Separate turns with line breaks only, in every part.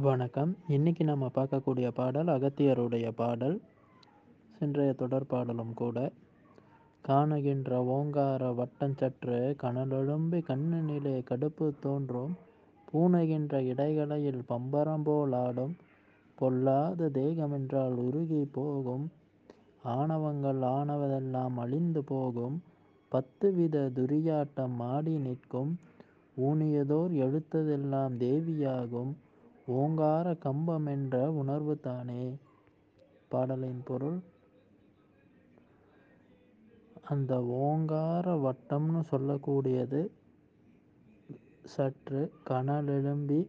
வணக்கம். இன்னைக்கு நம்ம பார்க்கக்கூடிய பாடல் அகத்தியருடைய பாடல். சென்றைய தொடர் பாடலும் கூட. காணுகின்ற ஓங்கார வட்டஞ்சற்று கனலெழும்பி கண்ணினிலே கடுப்பு தோன்றும். பூணுகின்ற இடைகளையில் பம்பரம்போல் ஆடும். பொல்லாத தேகமென்றால் உருகி போகும். ஆணவங்கள் ஆனவதெல்லாம் அழிந்து போகும். பத்து வித துரியாட்டம் ஆடி நிற்கும். ஊனியதோர் எழுத்ததெல்லாம் தேவியாகும். ஓங்கார கம்பமென்ற உணர்வுதானே? பாடலின் பொருள். அந்த ஓங்கார வட்டம்னு சொல்லக்கூடியது சற்று கனலெழும்பி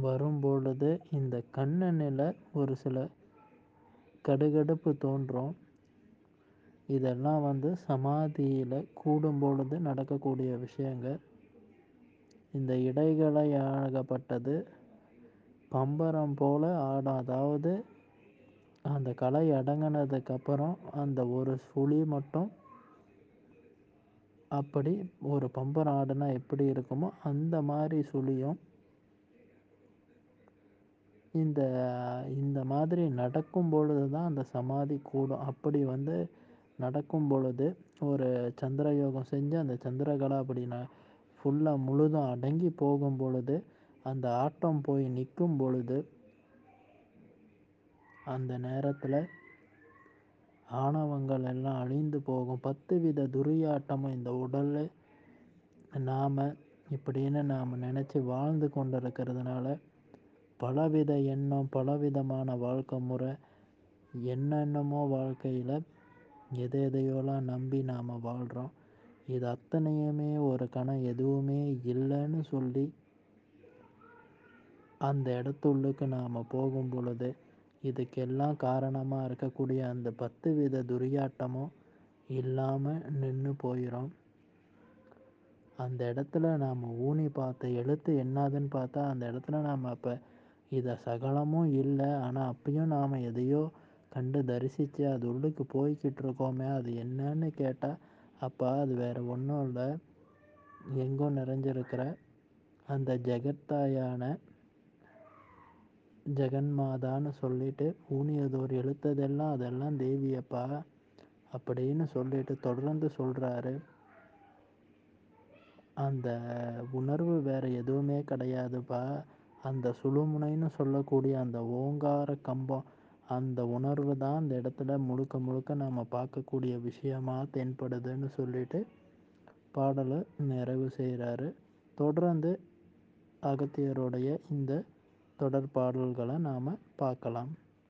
வரும்பொழுது இந்த கண்ணனில் ஒரு சில கடுகடுப்பு தோன்றும். இதெல்லாம் வந்து சமாதியில் கூடும் பொழுது நடக்கக்கூடிய விஷயங்கள். இந்த இடைகளையாகப்பட்டது பம்பரம் போல ஆடும் அதாவது அந்த கலை அடங்கினதுக்கப்புறம் அந்த ஒரு சுழி மட்டும் அப்படி ஒரு பம்பரம் ஆடுனா எப்படி இருக்குமோ அந்த மாதிரி சுழியும் இந்த இந்த மாதிரி நடக்கும் பொழுது தான் அந்த சமாதி கூடும். அப்படி வந்து நடக்கும் பொழுது ஒரு சந்திர யோகம் செஞ்சு அந்த சந்திரகலா அப்படி ந ஃபுல்லாக முழுதும் அடங்கி போகும் பொழுது அந்த ஆட்டம் போய் நிற்கும் பொழுது அந்த நேரத்தில் ஆணவங்கள் எல்லாம் அழிந்து போகும். பத்து வித துரியாட்டமும் இந்த உடல் நாம் இப்படின்னு நாம் நினச்சி வாழ்ந்து கொண்டு இருக்கிறதுனால பலவித எண்ணம் பலவிதமான வாழ்க்கை முறை என்னென்னமோ வாழ்க்கையில் எதை எதையோலாம் நம்பி நாம் வாழ்கிறோம் இது அத்தனையுமே ஒரு கணம் எதுவுமே இல்லைன்னு சொல்லி அந்த இடத்துள்ளுக்கு நாம் போகும் பொழுது இதுக்கெல்லாம் காரணமாக இருக்கக்கூடிய அந்த பத்து வித துரியாட்டமும் இல்லாமல் நின்று போயிடும் அந்த இடத்துல நாம் ஊனி பார்த்த எழுத்து என்னதுன்னு பார்த்தா அந்த இடத்துல நாம் அப்போ இதை சகலமும் இல்லை. ஆனால் அப்பயும் நாம் எதையோ கண்டு தரிசித்து அது உள்ளுக்கு போய்கிட்டு இருக்கோமே அது என்னன்னு கேட்டால் அப்போ அது வேறு ஒன்றும் இல்லை. எங்கும் நிறைஞ்சிருக்கிற அந்த ஜெகத்தாயான ஜெகன்மாதான்னு சொல்லிட்டு ஊனியதோர் எழுத்ததெல்லாம் அதெல்லாம் தேவியப்பா அப்படின்னு சொல்லிட்டு தொடர்ந்து சொல்கிறாரு அந்த உணர்வு வேறு எதுவுமே கிடையாதுப்பா. அந்த சுழுமுனைன்னு சொல்லக்கூடிய அந்த ஓங்கார கம்பம் அந்த உணர்வு தான் அந்த இடத்துல முழுக்க முழுக்க நாம் பார்க்கக்கூடிய விஷயமாக தென்படுதுன்னு சொல்லிட்டு பாடலை நிறைவு செய்கிறாரு தொடர்ந்து அகத்தியருடைய இந்த தொடர் பாடல்களை நாம் பார்க்கலாம்.